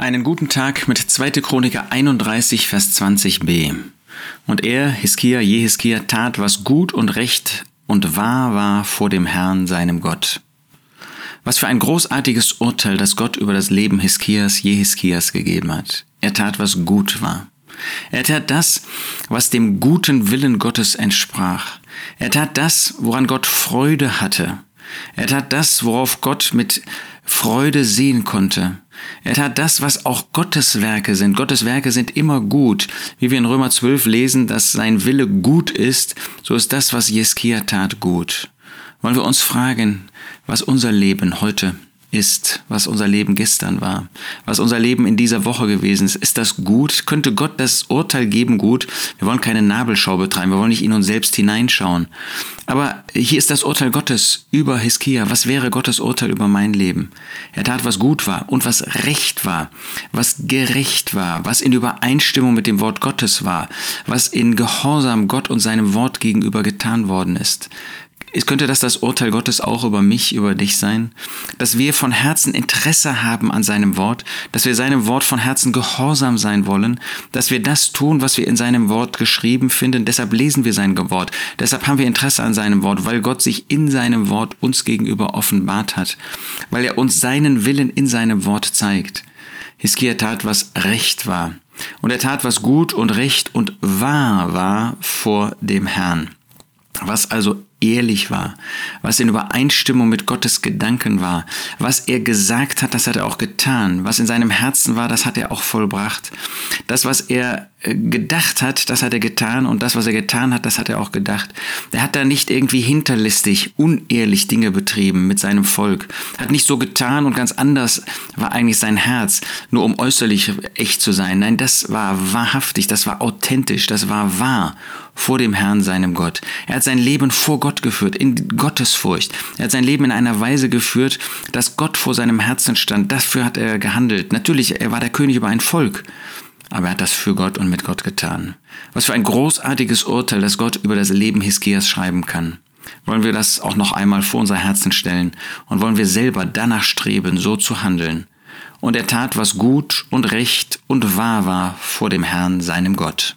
Einen guten Tag mit 2. Chroniker 31, Vers 20b. Und er, Hiskia, Jehiskia, tat, was gut und recht und wahr war vor dem Herrn, seinem Gott. Was für ein großartiges Urteil, das Gott über das Leben Hiskias, Jehiskias gegeben hat. Er tat, was gut war. Er tat das, was dem guten Willen Gottes entsprach. Er tat das, woran Gott Freude hatte. Er tat das, worauf Gott mit Freude sehen konnte. Er tat das, was auch Gottes Werke sind. Gottes Werke sind immer gut. Wie wir in Römer 12 lesen, dass sein Wille gut ist, so ist das, was Jeskia tat, gut. Wollen wir uns fragen, was unser Leben heute ist, was unser Leben gestern war, was unser Leben in dieser Woche gewesen ist. Ist das gut? Könnte Gott das Urteil geben gut? Wir wollen keine Nabelschau betreiben, wir wollen nicht in uns selbst hineinschauen. Aber hier ist das Urteil Gottes über Hiskia. Was wäre Gottes Urteil über mein Leben? Er tat, was gut war und was recht war, was gerecht war, was in Übereinstimmung mit dem Wort Gottes war, was in Gehorsam Gott und seinem Wort gegenüber getan worden ist. Könnte das das Urteil Gottes auch über mich, über dich sein? Dass wir von Herzen Interesse haben an seinem Wort, dass wir seinem Wort von Herzen gehorsam sein wollen, dass wir das tun, was wir in seinem Wort geschrieben finden. Deshalb lesen wir sein Wort. Deshalb haben wir Interesse an seinem Wort, weil Gott sich in seinem Wort uns gegenüber offenbart hat, weil er uns seinen Willen in seinem Wort zeigt. Hiskia tat, was recht war. Und er tat, was gut und recht und wahr war vor dem Herrn. Was also ehrlich war, was in Übereinstimmung mit Gottes Gedanken war, was er gesagt hat, das hat er auch getan, was in seinem Herzen war, das hat er auch vollbracht. Das, was er äh, gedacht hat, das hat er getan und das, was er getan hat, das hat er auch gedacht. Er hat da nicht irgendwie hinterlistig, unehrlich Dinge betrieben mit seinem Volk, hat nicht so getan und ganz anders war eigentlich sein Herz, nur um äußerlich echt zu sein. Nein, das war wahrhaftig, das war authentisch, das war wahr vor dem Herrn, seinem Gott. Er hat sein Leben vor Gott geführt, in Gottesfurcht. Er hat sein Leben in einer Weise geführt, dass Gott vor seinem Herzen stand. Dafür hat er gehandelt. Natürlich, er war der König über ein Volk aber er hat das für Gott und mit Gott getan. Was für ein großartiges Urteil, das Gott über das Leben Hiskias schreiben kann. Wollen wir das auch noch einmal vor unser Herzen stellen und wollen wir selber danach streben, so zu handeln. Und er tat, was gut und recht und wahr war vor dem Herrn, seinem Gott.